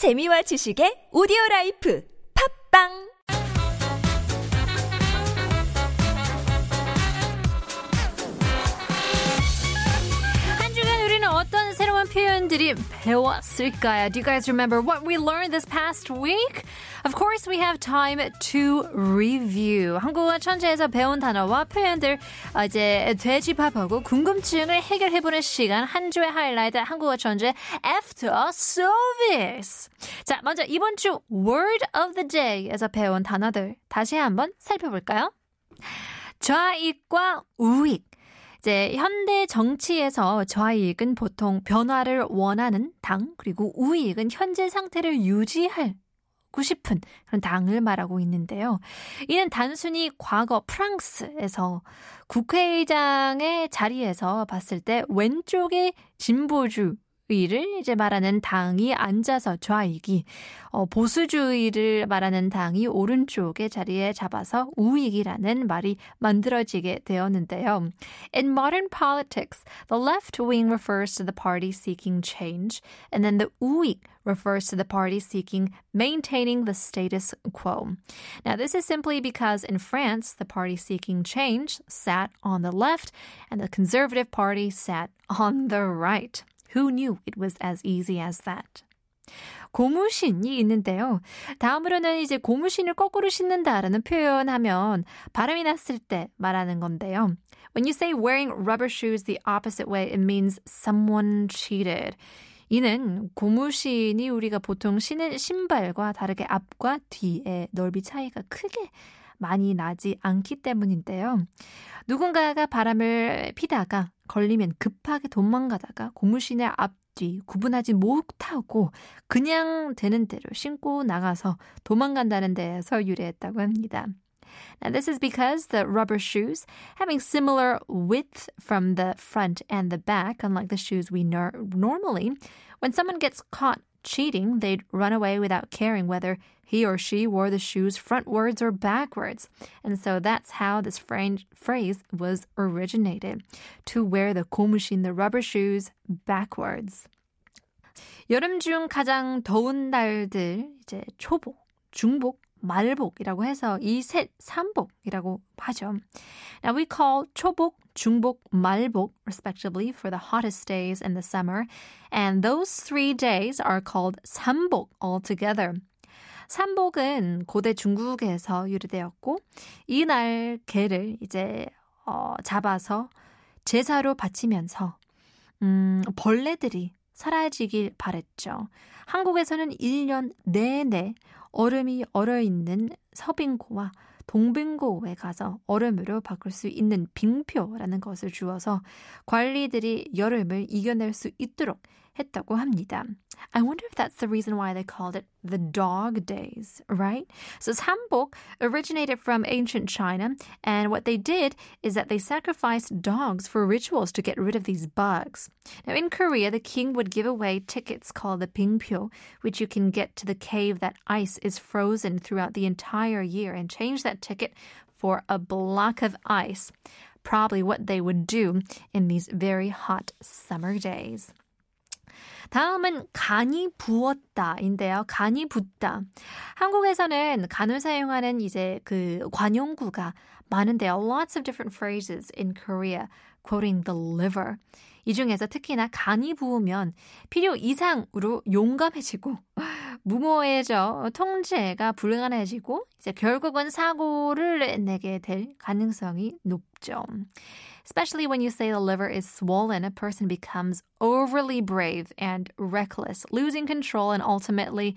재미와 지식의 오디오 라이프. 팟빵 표현들이 배웠을까요? Do you guys remember what we learned this past week? Of course, we have time to review. 한국어 천재에서 배운 단어와 표현들 어, 이제 되짚어보고 궁금증을 해결해보는 시간 한 주의 하이라이트 한국어 천재 After Service. 자, 먼저 이번 주 Word of the Day에서 배운 단어들 다시 한번 살펴볼까요? 좌익과 우익. 이제 현대 정치에서 좌익은 보통 변화를 원하는 당, 그리고 우익은 현재 상태를 유지할 고 싶은 그런 당을 말하고 있는데요. 이는 단순히 과거 프랑스에서 국회의장의 자리에서 봤을 때 왼쪽의 진보주 의를 이제 말하는 당이 앉아서 좌익이 어, 보수주의를 말하는 당이 오른쪽의 자리에 잡아서 우익이라는 말이 만들어지게 되었는데요. In modern politics, the left wing refers to the party seeking change, and then the 우익 refers to the party seeking maintaining the status quo. Now, this is simply because in France, the party seeking change sat on the left, and the Conservative Party sat on the right. Who knew it was as easy as that? 고무신이 있는데요. 다음으로는 이제 고무신을 거꾸로 신는다라는 표현하면 발음이 났을 때 말하는 건데요. When you say wearing rubber shoes the opposite way, it means someone cheated. 이는 고무신이 우리가 보통 신은 신발과 다르게 앞과 뒤의 넓이 차이가 크게 많이 나지 않기 때문인데요. 누군가가 바람을 피다가 걸리면 급하게 도망가다가 고무신의 앞뒤 구분하지 못하고 그냥 되는 대로 신고 나가서 도망간다는 데에서 유래했다고 합니다. Now, this is because the rubber shoes, having similar width from the front and the back, unlike the shoes we nor- normally, when someone gets caught cheating, they'd run away without caring whether he or she wore the shoes frontwards or backwards. And so that's how this phrase was originated to wear the 고무신, the rubber shoes, backwards. 여름 중 가장 더운 날들, 이제 초복, 중복, 말복이라고 해서 이 셋 삼복이라고 하죠. Now we call 초복, 중복, 말복 respectively for the hottest days in the summer, and those three days are called 삼복 altogether. 삼복은 고대 중국에서 유래되었고 이날 개를 이제 어, 잡아서 제사로 바치면서 음, 벌레들이 사라지길 바랬죠. 한국에서는 1년 내내 얼음이 얼어 있는 서빙고와 동빙고에 가서 얼음으로 바꿀 수 있는 빙표라는 것을 주어서 관리들이 여름을 이겨낼 수 있도록 했다고 합니다. I wonder if that's the reason why they called it the dog days, right? So Sambok originated from ancient China, and what they did is that they sacrificed dogs for rituals to get rid of these bugs. Now in Korea, the king would give away tickets called the Pingpyo, which you can get to the cave that ice is frozen throughout the entire year and change that ticket for a block of ice. Probably what they would do in these very hot summer days. 다음은 간이 부었다인데요. 간이 붓다. 한국에서는 간을 사용하는 이제 그 관용구가 많은데요. Lots of different phrases in Korea quoting the liver. 이 중에서 특히나 간이 부으면 필요 이상으로 용감해지고 무모해져 통제가 불가능해지고 이제 결국은 사고를 내게 될 가능성이 높죠. Especially when you say the liver is swollen, a person becomes overly brave and reckless, losing control and ultimately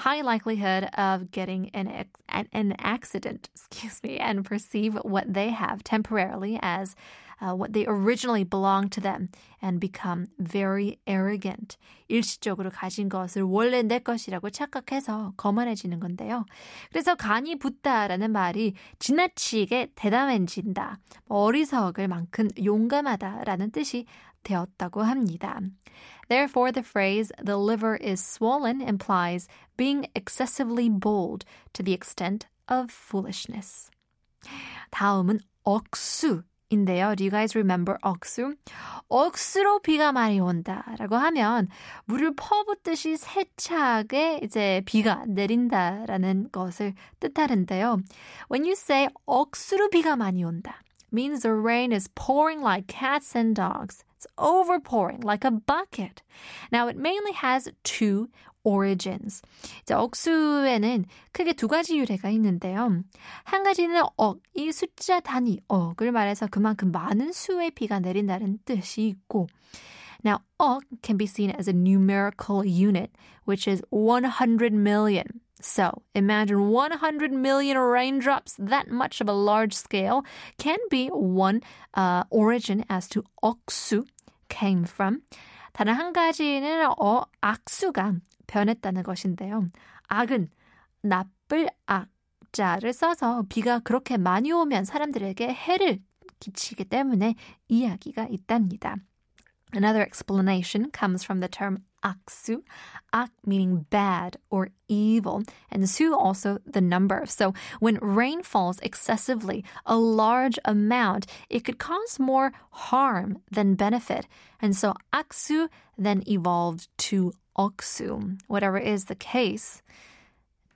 high likelihood of getting an, an, an accident, excuse me, and perceive what they have temporarily as uh, what they originally belonged to them and become very arrogant. 일시적으로 가진 것을 원래 내 것이라고 착각해서 거만해지는 건데요. 그래서 간이 붓다라는 말이 지나치게 대담해진다, 어리석을 만큼 용감하다라는 뜻이 되었다고 합니다. Therefore, the phrase the liver is swollen implies being excessively bold to the extent of foolishness. 다음은 억수 인데요. Do you guys remember 억수? 억수로 비가 많이 온다라고 하면 물을 퍼붓듯이 세차게 이제 비가 내린다라는 것을 뜻하는데요. When you say 억수로 비가 많이 온다 means the rain is pouring like cats and dogs. It's overpouring like a bucket. Now it mainly has two origins. 이제 억수에는 크게 두 가지 유래가 있는데요. 한 가지는 억, 이 숫자 단위 억을 말해서 그만큼 많은 수의 비가 내린다는 뜻이 있고 Now, 억 can be seen as a numerical unit, which is 100 million. So, imagine 100 million raindrops, that much of a large scale, can be one uh, origin as to 억수 came from. 다른 한 가지는 어, 악수가 변했다는 것인데요. 악은 나쁠 악자를 써서 비가 그렇게 많이 오면 사람들에게 해를 끼치기 때문에 이야기가 있답니다. Another explanation comes from the term aksu, ak meaning bad or evil, and su also the number. So when rain falls excessively, a large amount, it could cause more harm than benefit. And so aksu then evolved to oksu. Whatever is the case,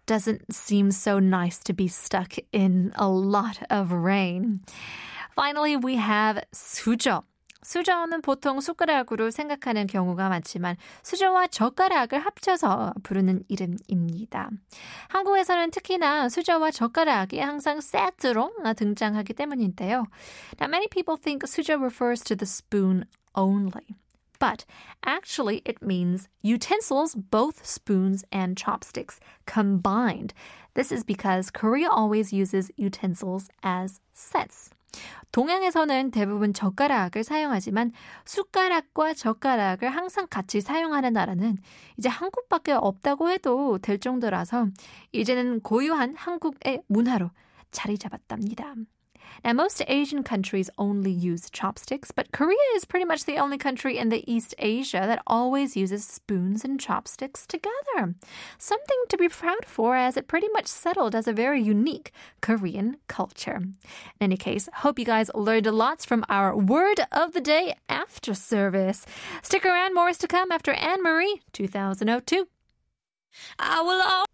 doesn't seem so nice to be stuck in a lot of rain. Finally, we have 수저. 수저는 보통 숟가락으로 생각하는 경우가 많지만 수저와 젓가락을 합쳐서 부르는 이름입니다. 한국에서는 특히나 수저와 젓가락이 항상 세트로 등장하기 때문인데요. Now many people think 수저 refers to the spoon only. But actually, it means utensils, both spoons and chopsticks combined. This is because Korea always uses utensils as sets. 동양에서는 대부분 젓가락을 사용하지만 숟가락과 젓가락을 항상 같이 사용하는 나라는 이제 한국밖에 없다고 해도 될 정도라서 이제는 고유한 한국의 문화로 자리 잡았답니다. Now, most Asian countries only use chopsticks, but Korea is pretty much the only country in the East Asia that always uses spoons and chopsticks together. Something to be proud for, as it pretty much settled as a very unique Korean culture. In any case, hope you guys learned lots from our word of the day after service. Stick around, more is to come after Anne Marie 2002. I will.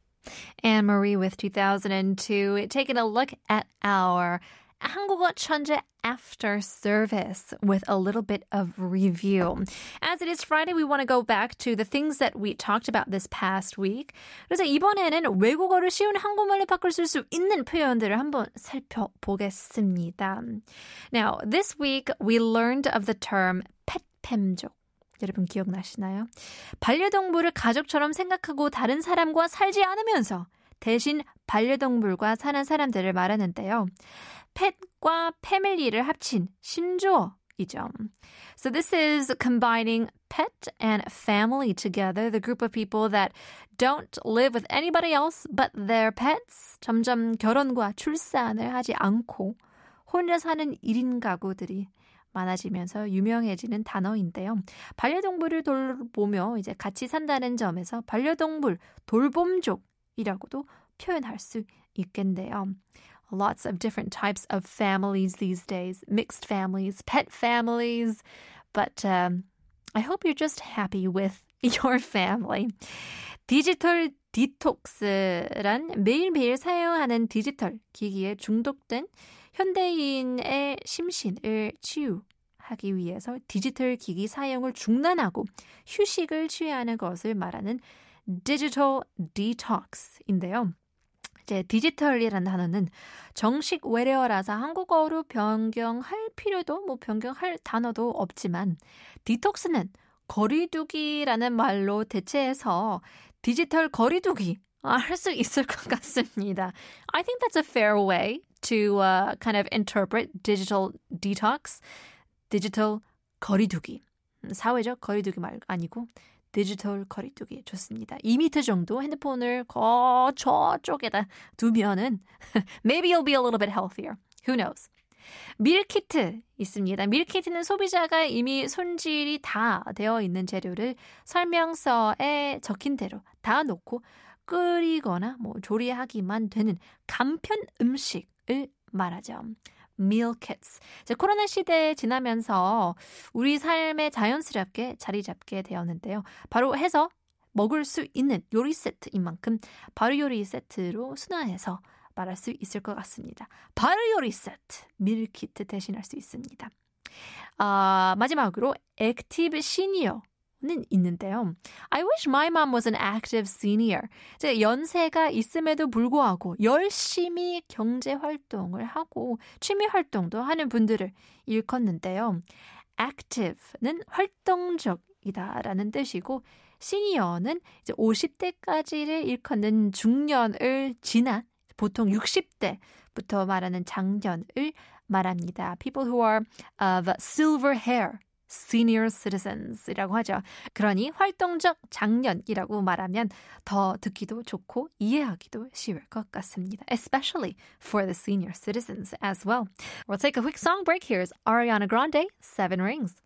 Anne Marie with 2002, taking a look at our 한국어 천재 after service with a little bit of review. As it is Friday, we want to go back to the things that we talked about this past week. 그래서 이번에는 외국어를 쉬운 한국말로 바꿀 수 있는 표현들을 한번 살펴보겠습니다. Now, this week we learned of the term 펫팸족. 여러분 기억나시나요? 반려동물을 가족처럼 생각하고 다른 사람과 살지 않으면서 대신 반려동물과 사는 사람들을 말하는데요. 펫과 패밀리를 합친 신조어이죠. So this is combining pet and family together, the group of people that don't live with anybody else but their pets. 점점 결혼과 출산을 하지 않고 혼자 사는 1인 가구들이 많아지면서 유명해지는 단어인데요. 반려동물을 돌보며 이제 같이 산다는 점에서 반려동물 돌봄족 이라고도 표현할 수 있겠네요. lots of different types of families these days mixed families, pet families. But um, I hope you're just happy with your family. 디지털 디톡스란 매일매일 사용하는 디지털 기기에 중독된 현대인의 심신을 치유하기 위해서 디지털 기기 사용을 중단하고 휴식을 취하는 것을 말하는 디지털 디톡스인데요. 이제 디지털이라는 단어는 정식 외래어라서 한국어로 변경할 필요도 뭐 변경할 단어도 없지만 디톡스는 거리두기라는 말로 대체해서 디지털 거리두기 할 수 있을 것 같습니다. I think that's a fair way to uh, kind of interpret digital detox. 디지털 거리두기. 사회적 거리두기 말 아니고 디지털 거리두기 좋습니다. 2미터 정도 핸드폰을 거 저쪽에다 두면은 maybe you'll be a little bit healthier. Who knows? 밀키트 있습니다. 밀키트는 소비자가 이미 손질이 다 되어 있는 재료를 설명서에 적힌 대로 다 놓고 끓이거나 뭐 조리하기만 되는 간편 음식을 말하죠. Meal kits. 이제 코로나 시대 지나면서 우리 삶에 자연스럽게 자리 잡게 되었는데요. 바로 해서 먹을 수 있는 요리 세트인 만큼 바로 요리 세트로 순화해서 말할 수 있을 것 같습니다. 바로 요리 세트, 밀키트 대신할 수 있습니다. 아, 마지막으로 active senior 는 있는데요. I wish my mom was an active senior. 제 연세가 있음에도 불구하고 열심히 경제 활동을 하고 취미 활동도 하는 분들을 일컫는데요. active는 활동적이다라는 뜻이고 시니어는 이제 50대까지를 일컫는 중년을 지난 보통 60대부터 말하는 장년을 말합니다. People who are of silver hair. Senior citizens이라고 하죠. 그러니 활동적 장년이라고 말하면 더 듣기도 좋고 이해하기도 쉬울 것 같습니다. Especially for the senior citizens as well. We'll take a quick song break. Here's Ariana Grande, Seven Rings.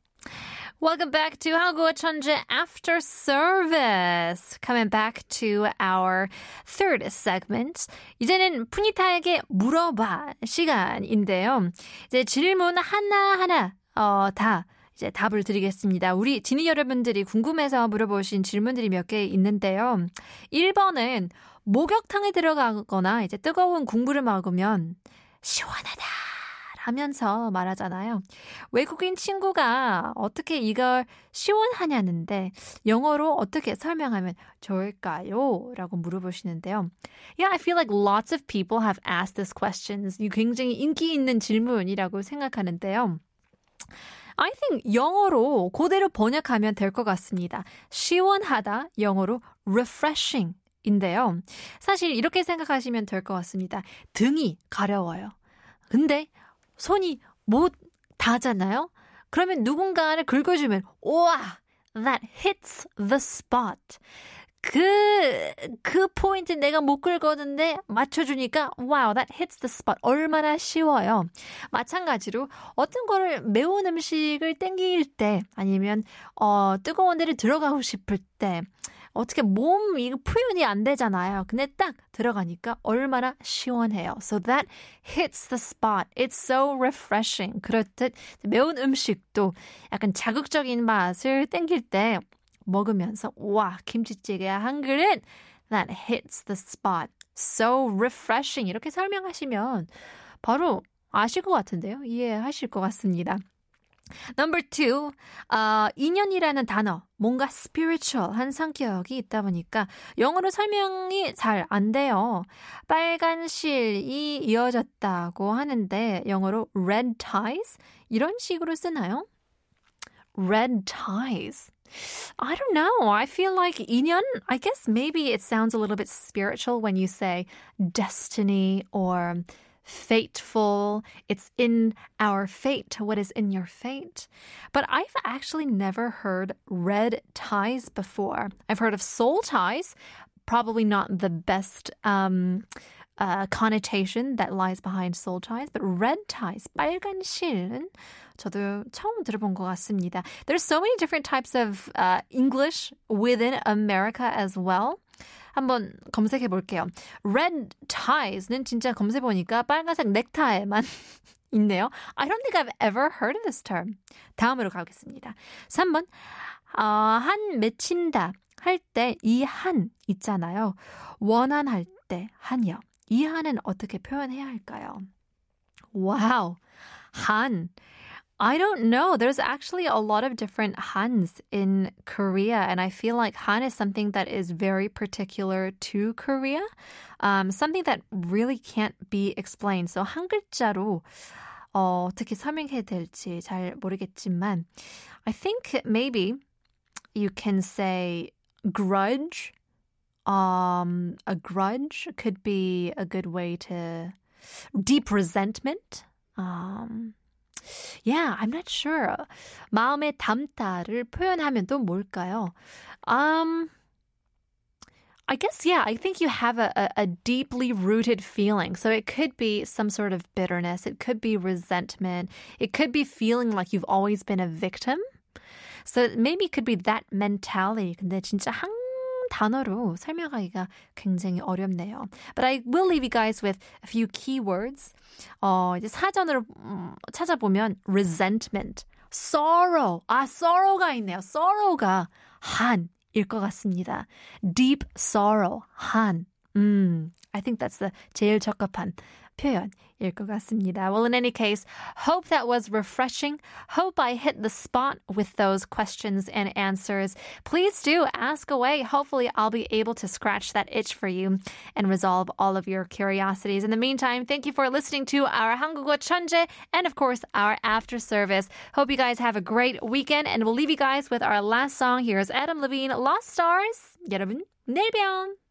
Welcome back to 한국어 천재 After Service. Coming back to our third segment. 이제는 푸니타에게 물어봐 시간인데요. 이제 질문 하나하나 어, 다 이제 답을 드리겠습니다. 우리 지니 여러분들이 궁금해서 물어보신 질문들이 몇 개 있는데요. 1번은 목욕탕에 들어가거나 이제 뜨거운 국물을 먹으면 시원하다. 하면서 말하잖아요. 외국인 친구가 어떻게 이걸 시원하냐는데 영어로 어떻게 설명하면 좋을까요? 라고 물어보시는데요. Yeah, I feel like lots of people have asked this questions. 이 굉장히 인기 있는 질문이라고 생각하는데요. I think 영어로 그대로 번역하면 될 것 같습니다. 시원하다 영어로 refreshing 인데요. 사실 이렇게 생각하시면 될 것 같습니다. 등이 가려워요. 근데 손이 못 닿잖아요. 그러면 누군가를 긁어주면 우와 that hits the spot. 그, 그 포인트 내가 못 긁었는데 맞춰주니까 wow, that hits the spot. 얼마나 쉬워요. 마찬가지로 어떤 거를 매운 음식을 땡길 때 아니면 어, 뜨거운 데를 들어가고 싶을 때 어떻게 몸 이거 표현이 안 되잖아요. 근데 딱 들어가니까 얼마나 시원해요. So that hits the spot. It's so refreshing. 그렇듯 매운 음식도 약간 자극적인 맛을 땡길 때 먹으면서 와 김치찌개 한 그릇 that hits the spot. So refreshing 이렇게 설명하시면 바로 아실 것 같은데요. 이해하실 것 같습니다. Number two, 어, 인연이라는 단어, 뭔가 spiritual한 성격이 있다 보니까 영어로 설명이 잘 안 돼요. 빨간 실이 이어졌다고 하는데 영어로 red ties 이런 식으로 쓰나요? red ties. I don't know. I feel like 인연, I guess maybe it sounds a little bit spiritual when you say destiny or fateful. It's in our fate. What is in your fate? But I've actually never heard red ties before. I've heard of soul ties, probably not the best um, uh, connotation that lies behind soul ties, but red ties, 빨간 실은 저도 처음 들어본 것 같습니다. There's so many different types of uh, English within America as well. 한번 검색해 볼게요. Red ties는 진짜 검색해 보니까 빨간색 넥타이만 있네요. I don't think I've ever heard of this term. 다음으로 가겠습니다. 3번. 어, 한 맺힌다 할 때 이 한 있잖아요. 원한 할 때 한이요. 이 한은 어떻게 표현해야 할까요? 와우. 한. I don't know. There's actually a lot of different Hans in Korea, and I feel like Han is something that is very particular to Korea, um, something that really can't be explained. So 한 글자로 어, 어떻게 설명해야 될지 잘 모르겠지만, I think maybe you can say grudge. Um, a grudge could be a good way to deep resentment. Um, Yeah, I'm not sure. 마음에 담다를 표현하면 또 뭘까요? Um, I guess, yeah, I think you have a, a, a, deeply rooted feeling. So it could be some sort of bitterness. It could be resentment. It could be feeling like you've always been a victim. So maybe it could be that mentality. 근데 진짜 한 단어로 설명하기가 굉장히 어렵네요. But I will leave you guys with a few keywords. 어, 이제 사전으로 음, 찾아보면 resentment, sorrow. 아, sorrow가 있네요. sorrow가 한 일 것 같습니다. deep sorrow, 한. 음, I think that's the 제일 적합한 표현일 것 같습니다. Well, in any case, hope that was refreshing. Hope I hit the spot with those questions and answers. Please do ask away. Hopefully, I'll be able to scratch that itch for you and resolve all of your curiosities. In the meantime, thank you for listening to our 한국어 천재 and, of course, our after service. Hope you guys have a great weekend, and we'll leave you guys with our last song. Here's Adam Levine, Lost Stars. 여러분, 내일 봬요.